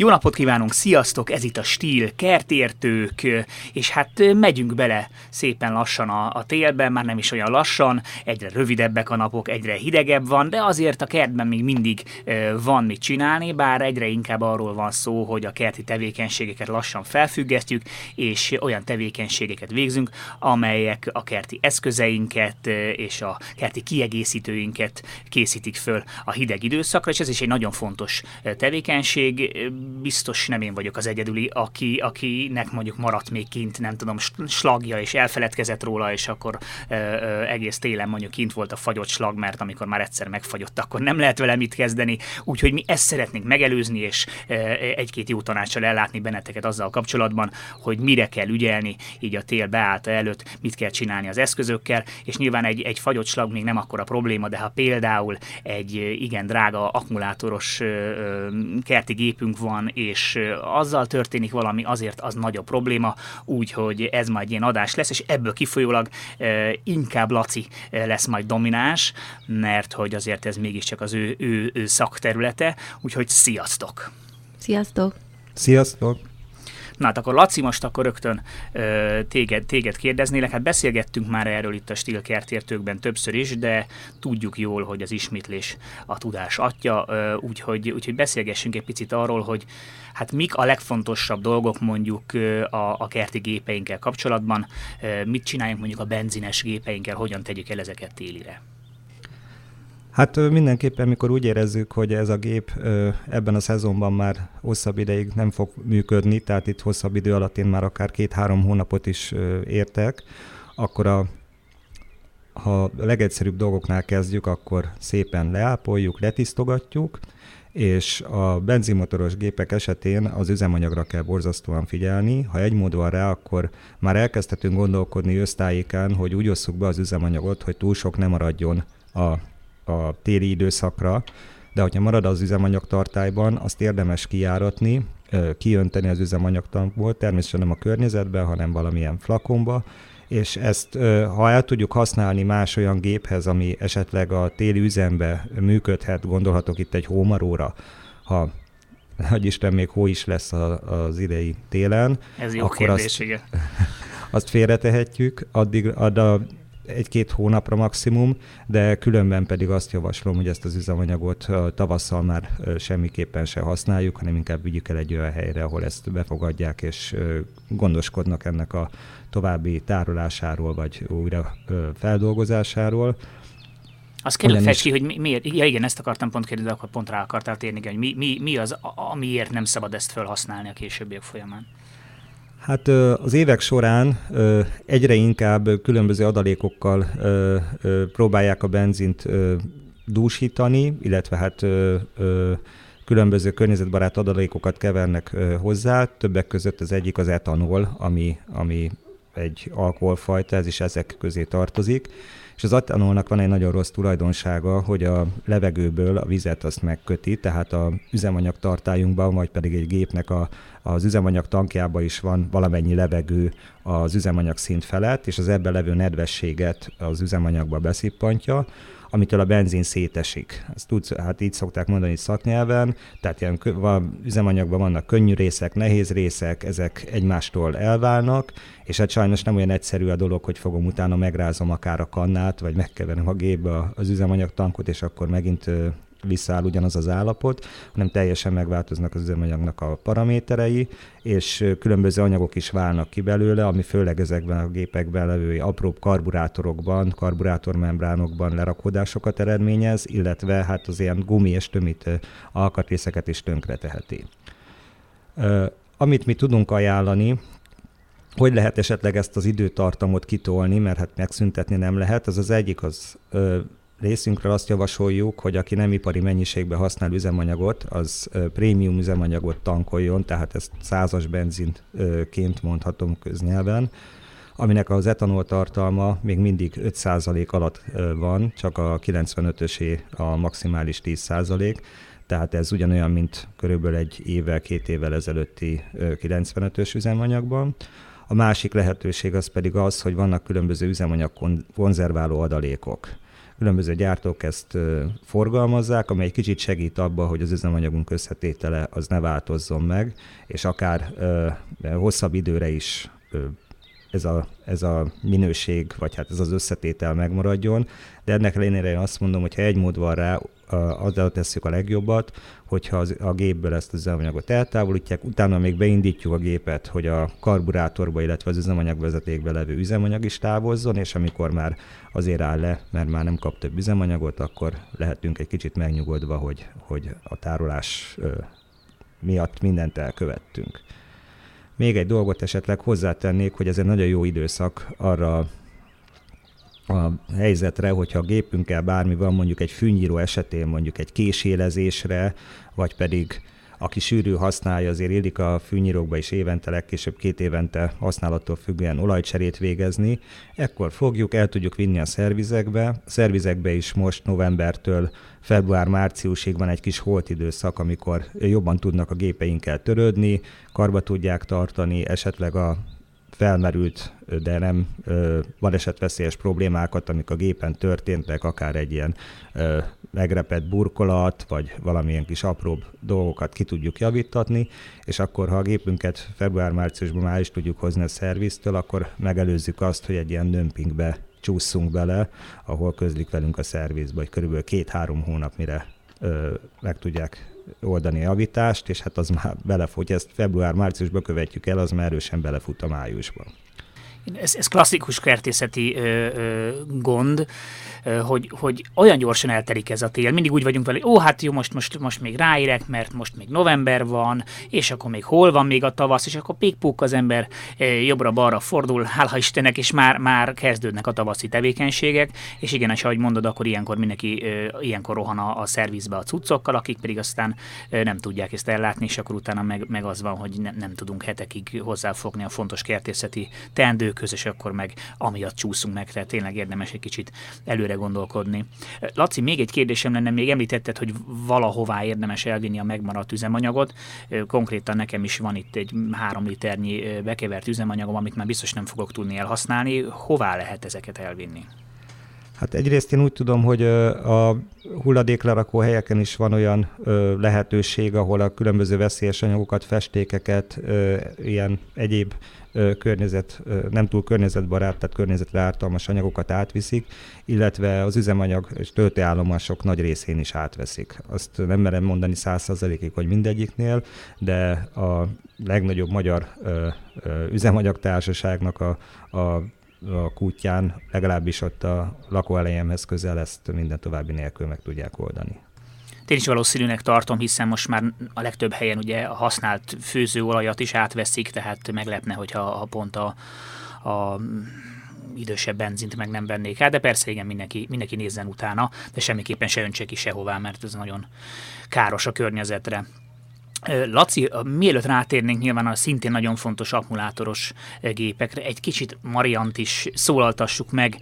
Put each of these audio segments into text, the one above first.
Jó napot kívánunk, sziasztok! Ez itt a Stíl, kertértők, és hát megyünk bele szépen lassan a, a télbe, már nem is olyan lassan, egyre rövidebbek a napok, egyre hidegebb van, de azért a kertben még mindig van mit csinálni, bár egyre inkább arról van szó, hogy a kerti tevékenységeket lassan felfüggesztjük, és olyan tevékenységeket végzünk, amelyek a kerti eszközeinket és a kerti kiegészítőinket készítik föl a hideg időszakra, és ez is egy nagyon fontos tevékenység, biztos nem én vagyok az egyedüli, aki, akinek mondjuk maradt még kint, nem tudom, slagja, és elfeledkezett róla, és akkor ö, ö, egész télen mondjuk kint volt a fagyott slag, mert amikor már egyszer megfagyott, akkor nem lehet vele mit kezdeni. Úgyhogy mi ezt szeretnénk megelőzni, és ö, egy-két jó tanácsal ellátni benneteket azzal kapcsolatban, hogy mire kell ügyelni, így a tél beállta előtt, mit kell csinálni az eszközökkel, és nyilván egy, egy fagyott slag még nem akkora probléma, de ha például egy igen drága akkumulátoros kerti gépünk van, van, és azzal történik valami, azért az nagyobb probléma, úgyhogy ez majd ilyen adás lesz, és ebből kifolyólag inkább Laci lesz majd domináns, mert hogy azért ez mégiscsak az ő, ő, ő szakterülete, úgyhogy sziasztok! Sziasztok! Sziasztok! Na hát akkor Laci, most akkor rögtön ö, téged, téged kérdeznélek. Hát beszélgettünk már erről itt a stílkertértőkben többször is, de tudjuk jól, hogy az ismétlés a tudás atya, úgyhogy, úgyhogy beszélgessünk egy picit arról, hogy hát mik a legfontosabb dolgok mondjuk a, a kerti gépeinkkel kapcsolatban, mit csináljunk mondjuk a benzines gépeinkkel, hogyan tegyük el ezeket télire. Hát mindenképpen, mikor úgy érezzük, hogy ez a gép ebben a szezonban már hosszabb ideig nem fog működni, tehát itt hosszabb idő alatt én már akár két-három hónapot is értek, akkor a, ha a legegyszerűbb dolgoknál kezdjük, akkor szépen leápoljuk, letisztogatjuk, és a benzinmotoros gépek esetén az üzemanyagra kell borzasztóan figyelni. Ha egy mód van rá, akkor már elkezdhetünk gondolkodni össztájékán, hogy úgy osszuk be az üzemanyagot, hogy túl sok nem maradjon a a téli időszakra, de hogyha marad az üzemanyag tartályban, azt érdemes kijáratni, kiönteni az üzemanyagtankból, természetesen nem a környezetbe, hanem valamilyen flakonba, és ezt, ha el tudjuk használni más olyan géphez, ami esetleg a téli üzembe működhet, gondolhatok itt egy hómaróra, ha hogy Isten még hó is lesz az idei télen. Ez jó akkor kérdés, azt, igen. azt félretehetjük, addig, addig egy-két hónapra maximum, de különben pedig azt javaslom, hogy ezt az üzemanyagot tavasszal már semmiképpen se használjuk, hanem inkább vigyük el egy olyan helyre, ahol ezt befogadják, és gondoskodnak ennek a további tárolásáról, vagy újra feldolgozásáról. Azt kérlek fejtsd ki, hogy miért, ja igen, ezt akartam pont kérdezni, akkor pont rá akartál térni, hogy mi, mi, mi az, amiért nem szabad ezt felhasználni a későbbiek folyamán. Hát az évek során egyre inkább különböző adalékokkal próbálják a benzint dúsítani, illetve hát különböző környezetbarát adalékokat kevernek hozzá, többek között az egyik az etanol, ami, ami egy alkoholfajta, ez is ezek közé tartozik. És az etanolnak van egy nagyon rossz tulajdonsága, hogy a levegőből a vizet azt megköti, tehát a üzemanyag tartályunkban, vagy pedig egy gépnek a, az üzemanyag tankjában is van valamennyi levegő az üzemanyag szint felett, és az ebben levő nedvességet az üzemanyagba beszippantja, amitől a benzin szétesik. Ezt tudsz, hát így szokták mondani szaknyelven, tehát ilyen van, üzemanyagban vannak könnyű részek, nehéz részek, ezek egymástól elválnak, és hát sajnos nem olyan egyszerű a dolog, hogy fogom utána megrázom akár a kannát, vagy megkeverem a gépbe az üzemanyagtankot, és akkor megint visszaáll ugyanaz az állapot, hanem teljesen megváltoznak az üzemanyagnak a paraméterei, és különböző anyagok is válnak ki belőle, ami főleg ezekben a gépekben levő apróbb karburátorokban, karburátormembránokban lerakódásokat eredményez, illetve hát az ilyen gumi és tömít alkatrészeket is tönkreteheti. Amit mi tudunk ajánlani, hogy lehet esetleg ezt az időtartamot kitolni, mert hát megszüntetni nem lehet, az az egyik az részünkről azt javasoljuk, hogy aki nem ipari mennyiségben használ üzemanyagot, az prémium üzemanyagot tankoljon, tehát ezt százas benzinként mondhatom köznyelven, aminek az etanol tartalma még mindig 5% alatt van, csak a 95-ösé a maximális 10%, tehát ez ugyanolyan, mint körülbelül egy évvel, két évvel ezelőtti 95-ös üzemanyagban. A másik lehetőség az pedig az, hogy vannak különböző üzemanyag konzerváló adalékok. Különböző gyártók ezt forgalmazzák, amely egy kicsit segít abba, hogy az üzemanyagunk összetétele az ne változzon meg, és akár hosszabb időre is ez a, ez a minőség, vagy hát ez az összetétel megmaradjon, de ennek ellenére én azt mondom, hogy ha egy mód van rá, azzal tesszük a legjobbat, hogyha az, a gépből ezt az üzemanyagot eltávolítják, utána még beindítjuk a gépet, hogy a karburátorba, illetve az üzemanyagvezetékbe levő üzemanyag is távozzon, és amikor már azért áll le, mert már nem kap több üzemanyagot, akkor lehetünk egy kicsit megnyugodva, hogy, hogy a tárolás miatt mindent elkövettünk. Még egy dolgot esetleg hozzátennék, hogy ez egy nagyon jó időszak arra a helyzetre, hogyha a gépünkkel bármi van, mondjuk egy fűnyíró esetén, mondjuk egy késélezésre, vagy pedig aki sűrű használja, azért illik a fűnyírókba is évente, legkésőbb két évente használattól függően olajcserét végezni. Ekkor fogjuk, el tudjuk vinni a szervizekbe. A szervizekbe is most novembertől február-márciusig van egy kis holt időszak, amikor jobban tudnak a gépeinkkel törődni, karba tudják tartani, esetleg a felmerült, de nem balesetveszélyes problémákat, amik a gépen történtek, akár egy ilyen megrepett burkolat, vagy valamilyen kis apróbb dolgokat ki tudjuk javítatni, és akkor, ha a gépünket február-márciusban már is tudjuk hozni a szerviztől, akkor megelőzzük azt, hogy egy ilyen dömpingbe csúszunk bele, ahol közlik velünk a szervizbe, hogy körülbelül két-három hónap mire ö, meg tudják oldani javítást, és hát az már belefut, ezt február-márciusban követjük el, az már erősen belefut a májusban. Ez, ez klasszikus kertészeti ö, ö, gond, ö, hogy, hogy olyan gyorsan eltelik ez a tél. Mindig úgy vagyunk vele, ó, hát jó, most, most, most még ráérek, mert most még november van, és akkor még hol van még a tavasz, és akkor pikpuk az ember jobbra-balra fordul, hála Istennek, és már, már kezdődnek a tavaszi tevékenységek, és igen, és ahogy mondod, akkor ilyenkor mindenki ö, ilyenkor rohan a, a szervizbe a cuccokkal, akik pedig aztán ö, nem tudják ezt ellátni, és akkor utána meg, meg az van, hogy ne, nem tudunk hetekig hozzáfogni a fontos kertészeti teendők közös, akkor meg amiatt csúszunk meg, tehát tényleg érdemes egy kicsit előre gondolkodni. Laci, még egy kérdésem lenne, még említetted, hogy valahová érdemes elvinni a megmaradt üzemanyagot. Konkrétan nekem is van itt egy három liternyi bekevert üzemanyagom, amit már biztos nem fogok tudni elhasználni. Hová lehet ezeket elvinni? Hát egyrészt én úgy tudom, hogy a hulladéklerakó helyeken is van olyan lehetőség, ahol a különböző veszélyes anyagokat, festékeket, ilyen egyéb környezet, nem túl környezetbarát, tehát környezetre ártalmas anyagokat átviszik, illetve az üzemanyag és töltőállomások nagy részén is átveszik. Azt nem merem mondani százszerzelékig, hogy mindegyiknél, de a legnagyobb magyar üzemanyagtársaságnak a, a a kutyán, legalábbis ott a lakóelejemhez közel ezt minden további nélkül meg tudják oldani. Én is valószínűnek tartom, hiszen most már a legtöbb helyen ugye a használt főzőolajat is átveszik, tehát meglepne, hogyha a pont a, a idősebb benzint meg nem vennék el, de persze igen, mindenki, mindenki nézzen utána, de semmiképpen se öntse ki sehová, mert ez nagyon káros a környezetre. Laci, mielőtt rátérnénk nyilván a szintén nagyon fontos akkumulátoros gépekre, egy kicsit Mariant is szólaltassuk meg,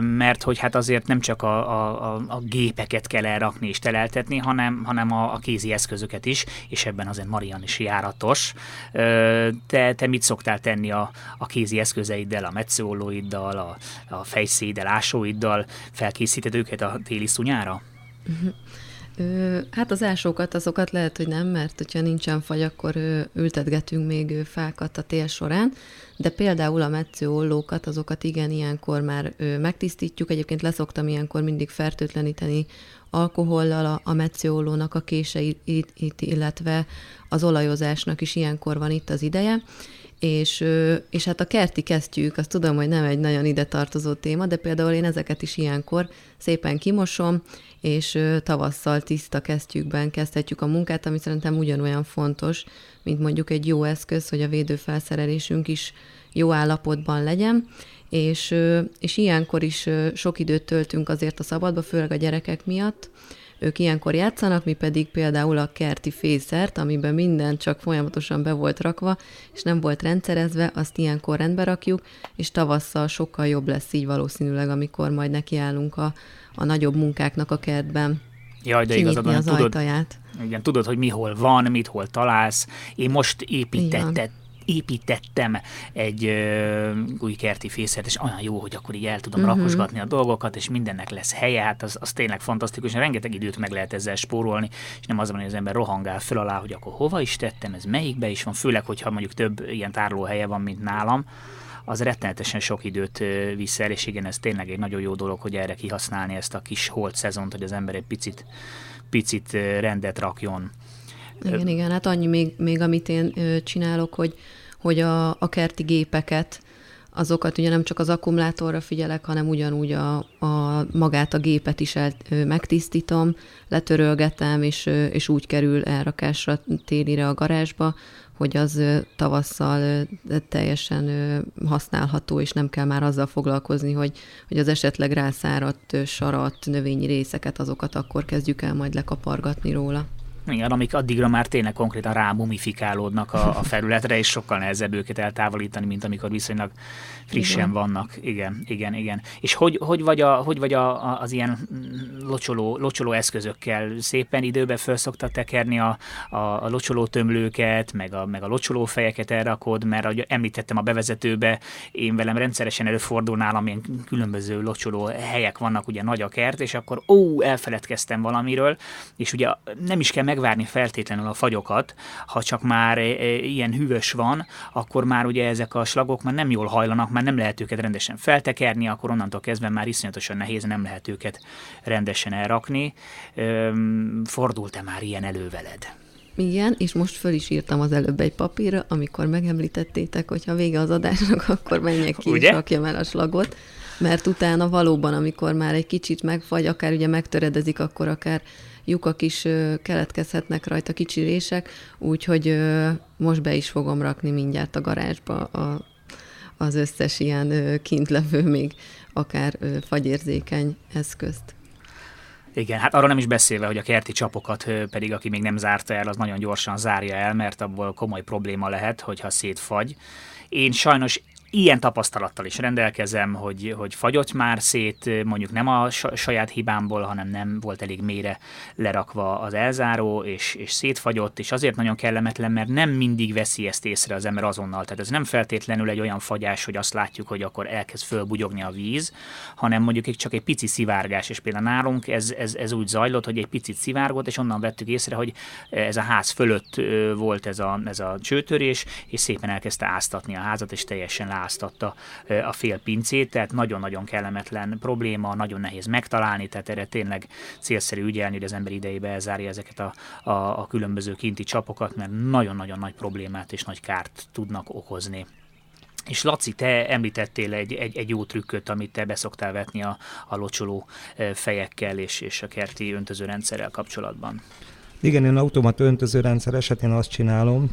mert hogy hát azért nem csak a, a, a gépeket kell elrakni és teleltetni, hanem, hanem a, a kézi eszközöket is, és ebben azért Marian is járatos. Te, te mit szoktál tenni a, a kézi eszközeiddel, a metszólóiddal, a, a fejszéddel, ásóiddal, felkészíted őket a téli szunyára? Uh-huh. Ö, hát az ásókat, azokat lehet, hogy nem, mert hogyha nincsen fagy, akkor ö, ültetgetünk még ö, fákat a tél során, de például a metszőollókat, azokat igen, ilyenkor már ö, megtisztítjuk. Egyébként leszoktam ilyenkor mindig fertőtleníteni alkohollal a, a metszőollónak a késeit, illetve az olajozásnak is ilyenkor van itt az ideje és, és hát a kerti kesztyűk, azt tudom, hogy nem egy nagyon ide tartozó téma, de például én ezeket is ilyenkor szépen kimosom, és tavasszal tiszta kesztyűkben kezdhetjük a munkát, ami szerintem ugyanolyan fontos, mint mondjuk egy jó eszköz, hogy a védőfelszerelésünk is jó állapotban legyen, és, és ilyenkor is sok időt töltünk azért a szabadba, főleg a gyerekek miatt, ők ilyenkor játszanak, mi pedig például a kerti fészert, amiben minden csak folyamatosan be volt rakva, és nem volt rendszerezve, azt ilyenkor rendbe rakjuk, és tavasszal sokkal jobb lesz így valószínűleg, amikor majd nekiállunk a, a nagyobb munkáknak a kertben. Jaj, de igazad van, tudod, ajtaját. Igen, tudod, hogy mi hol van, mit hol találsz. Én most építettem, építettem egy ö, új kerti fészert, és olyan jó, hogy akkor így el tudom uh-huh. rakosgatni a dolgokat, és mindennek lesz helye, hát az, az tényleg fantasztikus, rengeteg időt meg lehet ezzel spórolni, és nem az van, hogy az ember rohangál föl alá, hogy akkor hova is tettem, ez melyikbe is van, főleg, hogyha mondjuk több ilyen tárlóhelye van, mint nálam, az rettenetesen sok időt visz el, és igen, ez tényleg egy nagyon jó dolog, hogy erre kihasználni ezt a kis holt szezont, hogy az ember egy picit, picit rendet rakjon. Igen, igen, hát annyi még, még amit én csinálok, hogy, hogy a, a kerti gépeket, azokat ugye nem csak az akkumulátorra figyelek, hanem ugyanúgy a, a magát a gépet is el, megtisztítom, letörölgetem, és, és úgy kerül elrakásra télire a garázsba, hogy az tavasszal teljesen használható, és nem kell már azzal foglalkozni, hogy, hogy az esetleg rászáradt, sarat, növényi részeket, azokat akkor kezdjük el majd lekapargatni róla. Igen, amik addigra már tényleg konkrétan rámumifikálódnak a, a felületre, és sokkal nehezebb őket eltávolítani, mint amikor viszonylag frissen igen. vannak. Igen, igen, igen. És hogy, hogy vagy, a, hogy vagy a, a, az ilyen locsoló, locsoló eszközökkel? Szépen időbe föl szoktad tekerni a, a, a locsoló tömlőket, meg a, meg a locsoló fejeket elrakod, mert ahogy említettem a bevezetőbe, én velem rendszeresen előfordul nálam ilyen különböző locsoló helyek vannak, ugye nagy a kert, és akkor ó, elfeledkeztem valamiről, és ugye nem is kell megvárni feltétlenül a fagyokat, ha csak már e, e, ilyen hűvös van, akkor már ugye ezek a slagok már nem jól hajlanak, már nem lehet őket rendesen feltekerni, akkor onnantól kezdve már iszonyatosan nehéz, nem lehet őket rendesen elrakni. Fordult-e már ilyen előveled? Igen, és most föl is írtam az előbb egy papírra, amikor megemlítettétek, hogy ha vége az adásnak, akkor menjek ki ugye? és rakjam el a slagot, mert utána valóban, amikor már egy kicsit megfagy, akár ugye megtöredezik, akkor akár lyukak is keletkezhetnek rajta, kicsi rések, úgyhogy most be is fogom rakni mindjárt a garázsba a, az összes ilyen kint levő még akár fagyérzékeny eszközt. Igen, hát arról nem is beszélve, hogy a kerti csapokat pedig, aki még nem zárta el, az nagyon gyorsan zárja el, mert abból komoly probléma lehet, hogyha szétfagy. Én sajnos ilyen tapasztalattal is rendelkezem, hogy, hogy fagyott már szét, mondjuk nem a saját hibámból, hanem nem volt elég mélyre lerakva az elzáró, és, és szétfagyott, és azért nagyon kellemetlen, mert nem mindig veszi ezt észre az ember azonnal. Tehát ez nem feltétlenül egy olyan fagyás, hogy azt látjuk, hogy akkor elkezd fölbugyogni a víz, hanem mondjuk csak egy pici szivárgás, és például nálunk ez, ez, ez úgy zajlott, hogy egy picit szivárgott, és onnan vettük észre, hogy ez a ház fölött volt ez a, ez a csőtörés, és szépen elkezdte áztatni a házat, és teljesen lá leráztatta a fél pincét, tehát nagyon-nagyon kellemetlen probléma, nagyon nehéz megtalálni, tehát erre tényleg célszerű ügyelni, hogy az ember idejébe elzárja ezeket a, a, a különböző kinti csapokat, mert nagyon-nagyon nagy problémát és nagy kárt tudnak okozni. És Laci, te említettél egy, egy, egy jó trükköt, amit te beszoktál vetni a, a locsoló fejekkel és, és a kerti öntözőrendszerrel kapcsolatban. Igen, én automat öntözőrendszer esetén azt csinálom,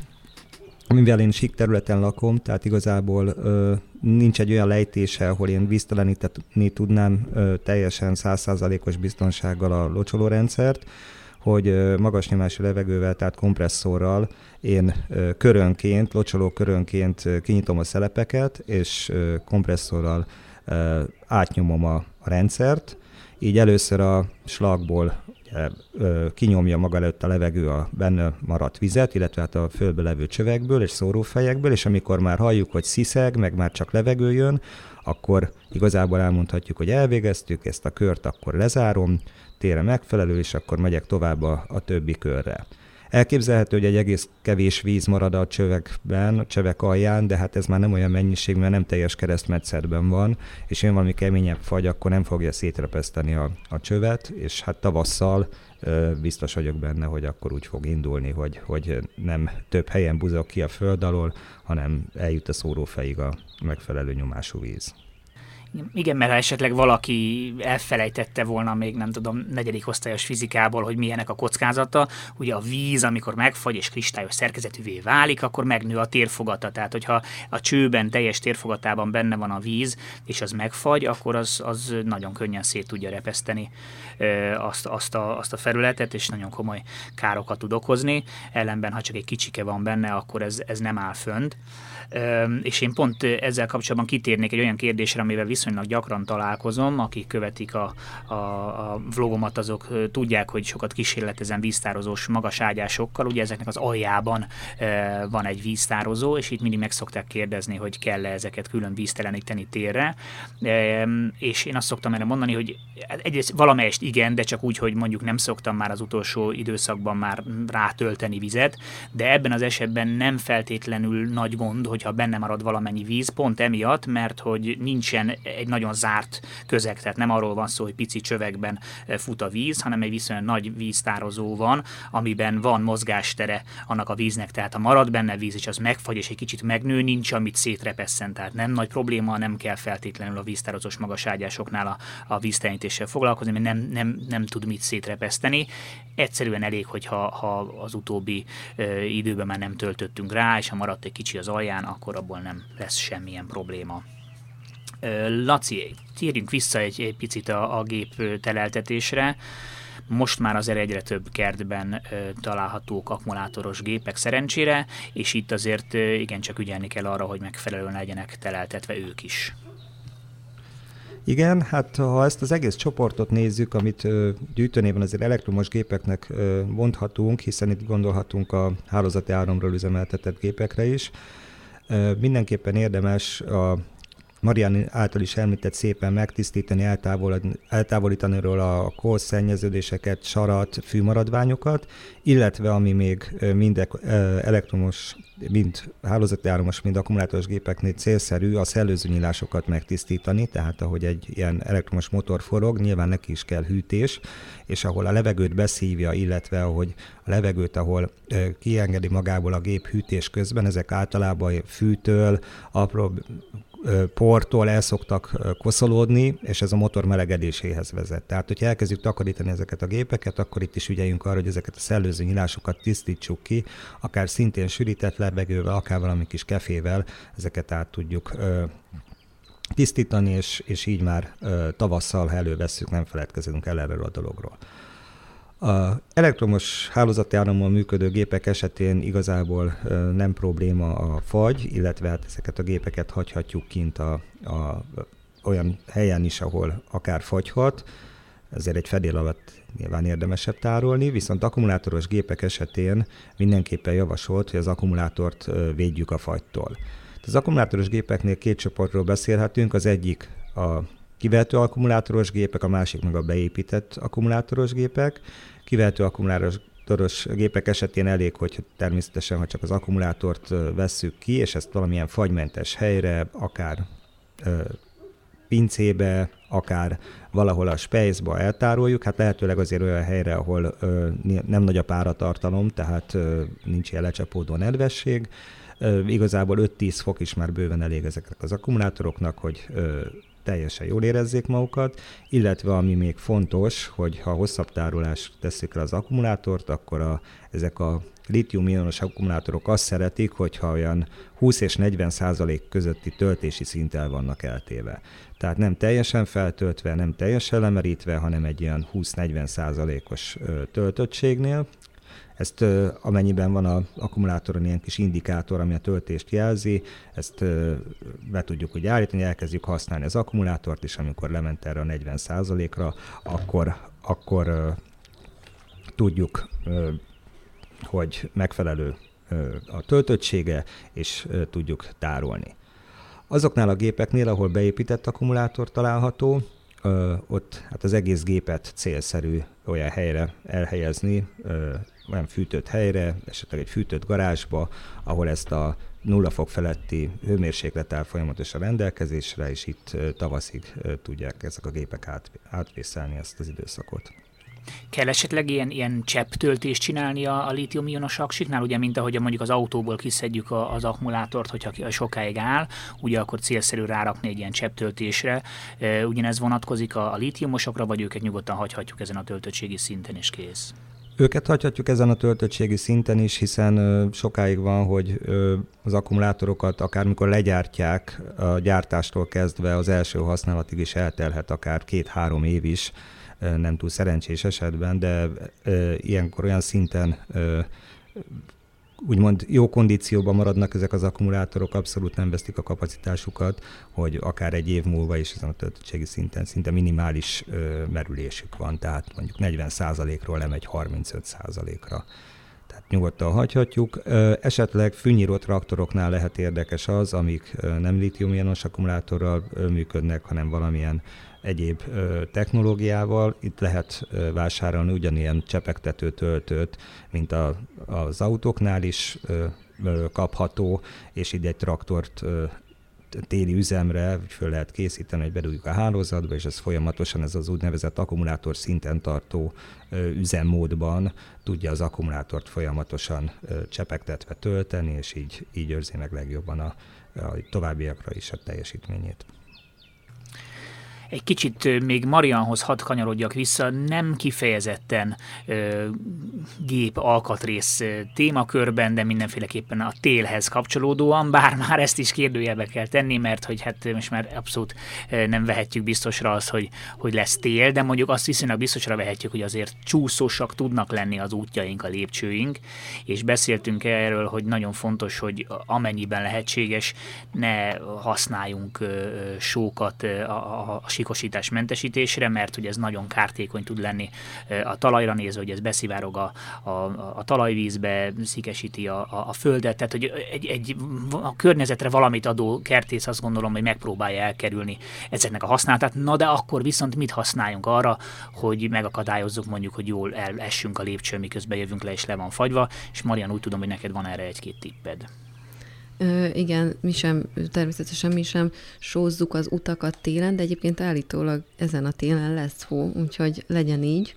mivel én sík területen lakom, tehát igazából ö, nincs egy olyan lejtése, ahol én vízteleníteni tudnám ö, teljesen százszázalékos biztonsággal a locsolórendszert, hogy magas nyomású levegővel, tehát kompresszorral én körönként, locsoló körönként kinyitom a szelepeket, és kompresszorral átnyomom a rendszert, így először a slagból kinyomja maga előtt a levegő a benne maradt vizet, illetve hát a földbe levő csövekből és szórófejekből, és amikor már halljuk, hogy sziszeg, meg már csak levegő jön, akkor igazából elmondhatjuk, hogy elvégeztük ezt a kört, akkor lezárom, tére megfelelő, és akkor megyek tovább a, a többi körre. Elképzelhető, hogy egy egész kevés víz marad a csövekben, a csövek alján, de hát ez már nem olyan mennyiség, mert nem teljes keresztmetszetben van, és jön valami keményebb fagy, akkor nem fogja szétrepeszteni a, a csövet, és hát tavasszal biztos vagyok benne, hogy akkor úgy fog indulni, hogy, hogy nem több helyen buzog ki a föld alól, hanem eljut a szórófejig a megfelelő nyomású víz. Igen, mert ha esetleg valaki elfelejtette volna még, nem tudom, negyedik osztályos fizikából, hogy milyenek a kockázata, ugye a víz, amikor megfagy és kristályos szerkezetűvé válik, akkor megnő a térfogata. Tehát, hogyha a csőben, teljes térfogatában benne van a víz, és az megfagy, akkor az, az nagyon könnyen szét tudja repeszteni azt, azt, a, azt a felületet, és nagyon komoly károkat tud okozni. Ellenben, ha csak egy kicsike van benne, akkor ez, ez nem áll fönt. És én pont ezzel kapcsolatban kitérnék egy olyan kérdésre, amivel viszonylag gyakran találkozom, akik követik a, a, a vlogomat, azok tudják, hogy sokat kísérletezem víztározós magas ágyásokkal. Ugye ezeknek az aljában van egy víztározó, és itt mindig meg szokták kérdezni, hogy kell-e ezeket külön vízteleníteni térre. És én azt szoktam erre mondani, hogy egyrészt valamelyest igen, de csak úgy, hogy mondjuk nem szoktam már az utolsó időszakban már rátölteni vizet, de ebben az esetben nem feltétlenül nagy gond, hogyha benne marad valamennyi víz, pont emiatt, mert hogy nincsen egy nagyon zárt közeg, tehát nem arról van szó, hogy pici csövekben eh, fut a víz, hanem egy viszonylag nagy víztározó van, amiben van mozgástere annak a víznek, tehát ha marad benne víz, és az megfagy, és egy kicsit megnő, nincs, amit szétrepesszen, tehát nem nagy probléma, nem kell feltétlenül a víztározós magas ágyásoknál a, a víztelenítéssel foglalkozni, mert nem, nem, nem tud mit szétrepeszteni. Egyszerűen elég, hogyha ha az utóbbi ö, időben már nem töltöttünk rá, és ha maradt egy kicsi az alján, akkor abból nem lesz semmilyen probléma. Laci, térjünk vissza egy, egy picit a, a gép teleltetésre. Most már azért egyre több kertben ö, találhatók akkumulátoros gépek szerencsére, és itt azért ö, igencsak ügyelni kell arra, hogy megfelelően legyenek teleltetve ők is. Igen, hát ha ezt az egész csoportot nézzük, amit ö, gyűjtőnében azért elektromos gépeknek ö, mondhatunk, hiszen itt gondolhatunk a hálózati áramról üzemeltetett gépekre is, ö, mindenképpen érdemes a Marian által is említett szépen megtisztítani, eltávolítani róla a kósz szennyeződéseket, sarat, fűmaradványokat, illetve ami még mind elektromos, mind hálózati áramos, mind akkumulátoros gépeknél célszerű, a szellőzőnyilásokat megtisztítani, tehát ahogy egy ilyen elektromos motor forog, nyilván neki is kell hűtés, és ahol a levegőt beszívja, illetve ahogy a levegőt, ahol kiengedi magából a gép hűtés közben, ezek általában fűtől, apró portól el szoktak koszolódni, és ez a motor melegedéséhez vezet. Tehát, hogyha elkezdjük takarítani ezeket a gépeket, akkor itt is ügyeljünk arra, hogy ezeket a szellőző nyilásokat tisztítsuk ki, akár szintén sűrített levegővel, akár valami kis kefével ezeket át tudjuk tisztítani, és, és így már tavasszal, ha elővesszük, nem feledkezünk el erről a dologról. A elektromos hálózati árammal működő gépek esetén igazából nem probléma a fagy, illetve hát ezeket a gépeket hagyhatjuk kint a, a, olyan helyen is, ahol akár fagyhat, ezért egy fedél alatt nyilván érdemesebb tárolni, viszont akkumulátoros gépek esetén mindenképpen javasolt, hogy az akkumulátort védjük a fagytól. Az akkumulátoros gépeknél két csoportról beszélhetünk, az egyik a kivehető akkumulátoros gépek, a másik meg a beépített akkumulátoros gépek. Kivehető akkumulátoros gépek esetén elég, hogy természetesen, ha csak az akkumulátort vesszük ki, és ezt valamilyen fagymentes helyre, akár ö, pincébe, akár valahol a spejzba eltároljuk, hát lehetőleg azért olyan helyre, ahol ö, nem nagy a páratartalom, tehát ö, nincs ilyen lecsapódó nedvesség. Ö, igazából 5-10 fok is már bőven elég ezeknek az akkumulátoroknak, hogy ö, teljesen jól érezzék magukat, illetve ami még fontos, hogy ha hosszabb tárolás teszik le az akkumulátort, akkor a, ezek a litium-ionos akkumulátorok azt szeretik, hogyha olyan 20 és 40 százalék közötti töltési szinttel vannak eltéve. Tehát nem teljesen feltöltve, nem teljesen lemerítve, hanem egy ilyen 20-40 százalékos töltöttségnél, ezt amennyiben van a akkumulátoron ilyen kis indikátor, ami a töltést jelzi, ezt be tudjuk úgy állítani, elkezdjük használni az akkumulátort, és amikor lement erre a 40%-ra, akkor, akkor tudjuk, hogy megfelelő a töltöttsége, és tudjuk tárolni. Azoknál a gépeknél, ahol beépített akkumulátor található, ott hát az egész gépet célszerű olyan helyre elhelyezni, olyan fűtött helyre, esetleg egy fűtött garázsba, ahol ezt a nulla fok feletti hőmérséklet áll folyamatosan rendelkezésre, és itt tavaszig tudják ezek a gépek át, átvészelni ezt az időszakot. Kell esetleg ilyen, ilyen csepptöltést csinálni a, a lítium-ionos aksiknál, ugye, mint ahogy mondjuk az autóból kiszedjük a, az akkumulátort, hogyha sokáig áll, ugye akkor célszerű rárakni egy ilyen csepptöltésre. Ugyanez vonatkozik a, a lítiumosokra, vagy őket nyugodtan hagyhatjuk ezen a töltöttségi szinten, és kész. Őket hagyhatjuk ezen a töltöttségi szinten is, hiszen sokáig van, hogy az akkumulátorokat akármikor legyártják, a gyártástól kezdve az első használatig is eltelhet akár két-három év is, nem túl szerencsés esetben, de ilyenkor olyan szinten úgymond jó kondícióban maradnak ezek az akkumulátorok, abszolút nem vesztik a kapacitásukat, hogy akár egy év múlva is ezen a töltöttségi szinten szinte minimális ö, merülésük van, tehát mondjuk 40%-ról lemegy 35%-ra. Tehát nyugodtan hagyhatjuk. Esetleg fűnyíró traktoroknál lehet érdekes az, amik ö, nem litium-ionos akkumulátorral működnek, hanem valamilyen egyéb technológiával. Itt lehet vásárolni ugyanilyen csepegtető töltőt, mint a, az autóknál is kapható, és így egy traktort téli üzemre föl lehet készíteni, hogy bedugjuk a hálózatba, és ez folyamatosan ez az úgynevezett akkumulátor szinten tartó üzemmódban tudja az akkumulátort folyamatosan csepegtetve tölteni, és így, így őrzi meg legjobban a, a továbbiakra is a teljesítményét. Egy kicsit még Marianhoz hadd kanyarodjak vissza, nem kifejezetten ö, gép alkatrész témakörben, de mindenféleképpen a télhez kapcsolódóan, bár már ezt is kérdőjelbe kell tenni, mert hogy hát most már abszolút nem vehetjük biztosra az, hogy, hogy lesz tél, de mondjuk azt viszonylag biztosra vehetjük, hogy azért csúszósak tudnak lenni az útjaink, a lépcsőink, és beszéltünk erről, hogy nagyon fontos, hogy amennyiben lehetséges, ne használjunk sókat a, a sikosítás mentesítésre, mert hogy ez nagyon kártékony tud lenni a talajra nézve, hogy ez beszivárog a, a, a talajvízbe, szikesíti a, a, a földet, tehát hogy egy, egy a környezetre valamit adó kertész azt gondolom, hogy megpróbálja elkerülni ezeknek a használatát, na de akkor viszont mit használjunk arra, hogy megakadályozzuk mondjuk, hogy jól elessünk a lépcsőn, miközben jövünk le és le van fagyva, és Marian úgy tudom, hogy neked van erre egy-két tipped. Ö, igen, mi sem, természetesen mi sem sózzuk az utakat télen, de egyébként állítólag ezen a télen lesz hó, úgyhogy legyen így.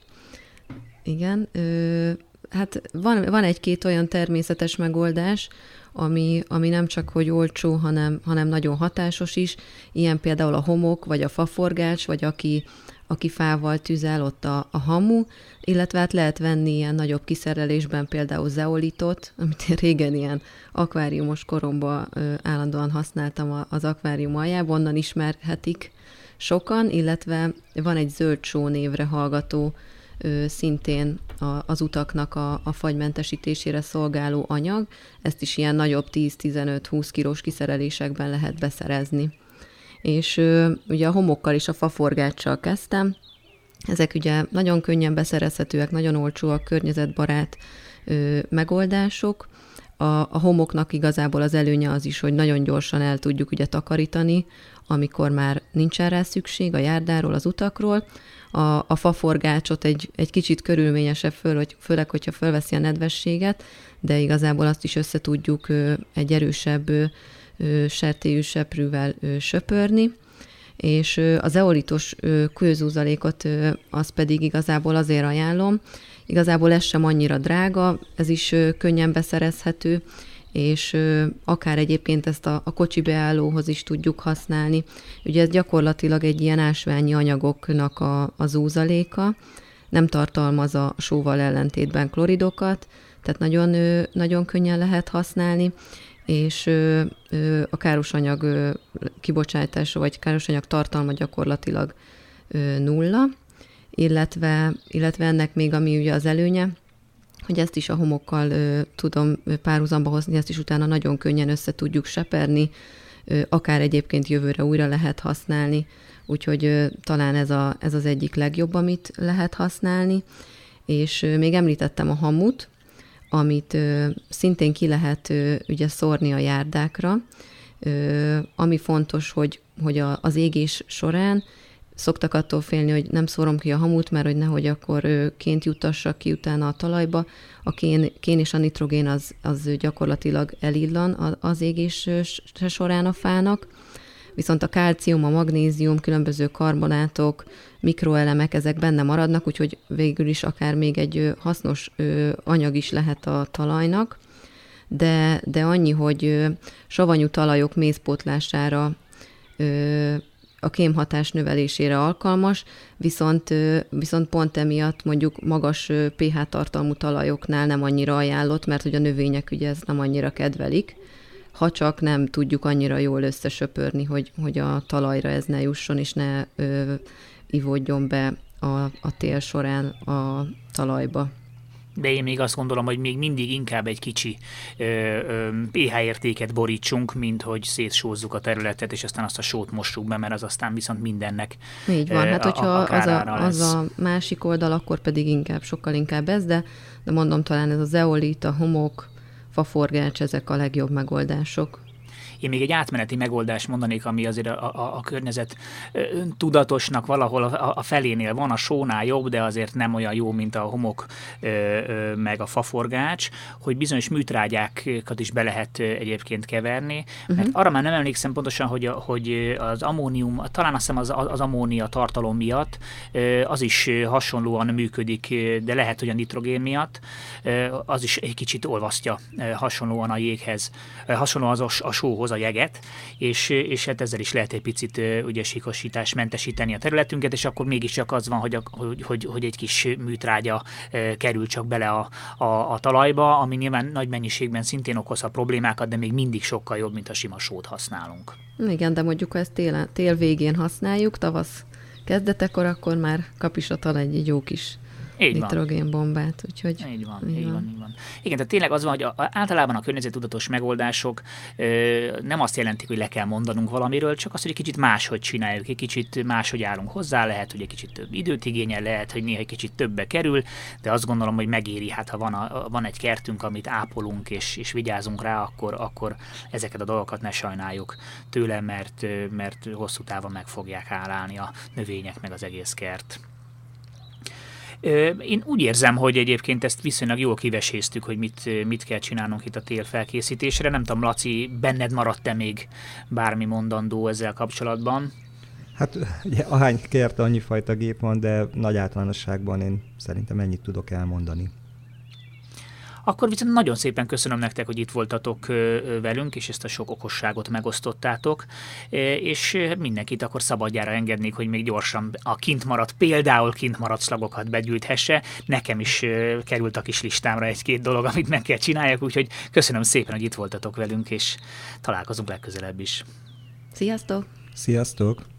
Igen, ö, hát van, van egy-két olyan természetes megoldás, ami, ami nem csak hogy olcsó, hanem, hanem nagyon hatásos is. Ilyen például a homok, vagy a faforgács, vagy aki aki fával tüzel, ott a, a hamu, illetve hát lehet venni ilyen nagyobb kiszerelésben például zeolitot, amit én régen ilyen akváriumos koromban állandóan használtam az akvárium aljában, onnan ismerhetik sokan, illetve van egy zöld só névre hallgató ö, szintén a, az utaknak a, a fagymentesítésére szolgáló anyag. Ezt is ilyen nagyobb 10-15-20 kilós kiszerelésekben lehet beszerezni és ugye a homokkal és a faforgáccsal kezdtem. Ezek ugye nagyon könnyen beszerezhetőek, nagyon olcsóak, környezetbarát megoldások. A, a homoknak igazából az előnye az is, hogy nagyon gyorsan el tudjuk ugye takarítani, amikor már nincsen rá szükség a járdáról, az utakról. A, a faforgácsot egy, egy kicsit körülményesebb föl, hogy, főleg, hogyha fölveszi a nedvességet, de igazából azt is össze tudjuk egy erősebb sertélyű seprűvel söpörni, és az eolitos kőzúzalékot az pedig igazából azért ajánlom, igazából ez sem annyira drága, ez is könnyen beszerezhető, és akár egyébként ezt a, a kocsi beállóhoz is tudjuk használni. Ugye ez gyakorlatilag egy ilyen ásványi anyagoknak a, a zúzaléka, nem tartalmaz a sóval ellentétben kloridokat, tehát nagyon, nagyon könnyen lehet használni, és ö, ö, a károsanyag ö, kibocsátása, vagy károsanyag tartalma gyakorlatilag ö, nulla, illetve, illetve ennek még ami ugye az előnye, hogy ezt is a homokkal ö, tudom párhuzamba hozni, ezt is utána nagyon könnyen össze tudjuk seperni, ö, akár egyébként jövőre újra lehet használni, úgyhogy ö, talán ez, a, ez az egyik legjobb, amit lehet használni. És ö, még említettem a hamut, amit ö, szintén ki lehet ö, ugye szórni a járdákra, ö, ami fontos, hogy, hogy a, az égés során szoktak attól félni, hogy nem szórom ki a hamut, mert hogy nehogy akkor ö, ként jutassak ki utána a talajba. A kén, kén és a nitrogén az, az gyakorlatilag elillan az égés során a fának, viszont a kálcium, a magnézium, különböző karbonátok, mikroelemek, ezek benne maradnak, úgyhogy végül is akár még egy hasznos anyag is lehet a talajnak, de, de annyi, hogy savanyú talajok mézpótlására a kémhatás növelésére alkalmas, viszont, viszont pont emiatt mondjuk magas pH tartalmú talajoknál nem annyira ajánlott, mert hogy a növények ugye ezt nem annyira kedvelik, ha csak nem tudjuk annyira jól összesöpörni, hogy, hogy a talajra ez ne jusson, és ne ö, ivódjon be a, a tél során a talajba. De én még azt gondolom, hogy még mindig inkább egy kicsi ö, ö, pH értéket borítsunk, mint hogy szétsózzuk a területet, és aztán azt a sót mossuk be, mert az aztán viszont mindennek Így van, hát hogyha a, a az, a, az a másik oldal, akkor pedig inkább, sokkal inkább ez, de, de mondom talán ez a zeolit, a homok, faforgács, ezek a legjobb megoldások. Én még egy átmeneti megoldást mondanék, ami azért a, a, a környezet tudatosnak valahol a, a felénél van, a sónál jobb, de azért nem olyan jó, mint a homok meg a faforgács, hogy bizonyos műtrágyákat is be lehet egyébként keverni, mert uh-huh. arra már nem emlékszem pontosan, hogy, a, hogy az ammónium, talán azt hiszem az, az ammónia tartalom miatt az is hasonlóan működik, de lehet, hogy a nitrogén miatt az is egy kicsit olvasztja hasonlóan a jéghez, hasonlóan az a, a sóhoz, a jeget, és, és hát ezzel is lehet egy picit ugye sikosítás mentesíteni a területünket, és akkor mégiscsak az van, hogy, a, hogy, hogy, hogy egy kis műtrágya kerül csak bele a, a, a talajba, ami nyilván nagy mennyiségben szintén okozhat problémákat, de még mindig sokkal jobb, mint a sima sót használunk. Igen, de mondjuk ezt tél, tél végén használjuk, tavasz kezdetekor, akkor már kap is a talaj egy jó kis így nitrogénbombát. Úgyhogy, így van, így, így van. van, így van. Igen, tehát tényleg az van, hogy a, általában a környezetudatos megoldások ö, nem azt jelentik, hogy le kell mondanunk valamiről, csak azt, hogy egy kicsit máshogy csináljuk, egy kicsit máshogy állunk hozzá, lehet, hogy egy kicsit több időt igényel, lehet, hogy néha egy kicsit többe kerül, de azt gondolom, hogy megéri, hát ha van, a, van egy kertünk, amit ápolunk és, és vigyázunk rá, akkor, akkor ezeket a dolgokat ne sajnáljuk tőle, mert, mert hosszú távon meg fogják állni a növények, meg az egész kert. Én úgy érzem, hogy egyébként ezt viszonylag jól kiveséztük, hogy mit, mit kell csinálnunk itt a tél felkészítésre. Nem tudom, Laci, benned maradt-e még bármi mondandó ezzel kapcsolatban? Hát ugye ahány kert, annyi fajta gép van, de nagy általánosságban én szerintem ennyit tudok elmondani. Akkor viszont nagyon szépen köszönöm nektek, hogy itt voltatok velünk, és ezt a sok okosságot megosztottátok, és mindenkit akkor szabadjára engednék, hogy még gyorsan a kint maradt, például kint maradt szlagokat begyűjthesse. Nekem is került a kis listámra egy-két dolog, amit meg kell csináljak, úgyhogy köszönöm szépen, hogy itt voltatok velünk, és találkozunk legközelebb is. Sziasztok! Sziasztok!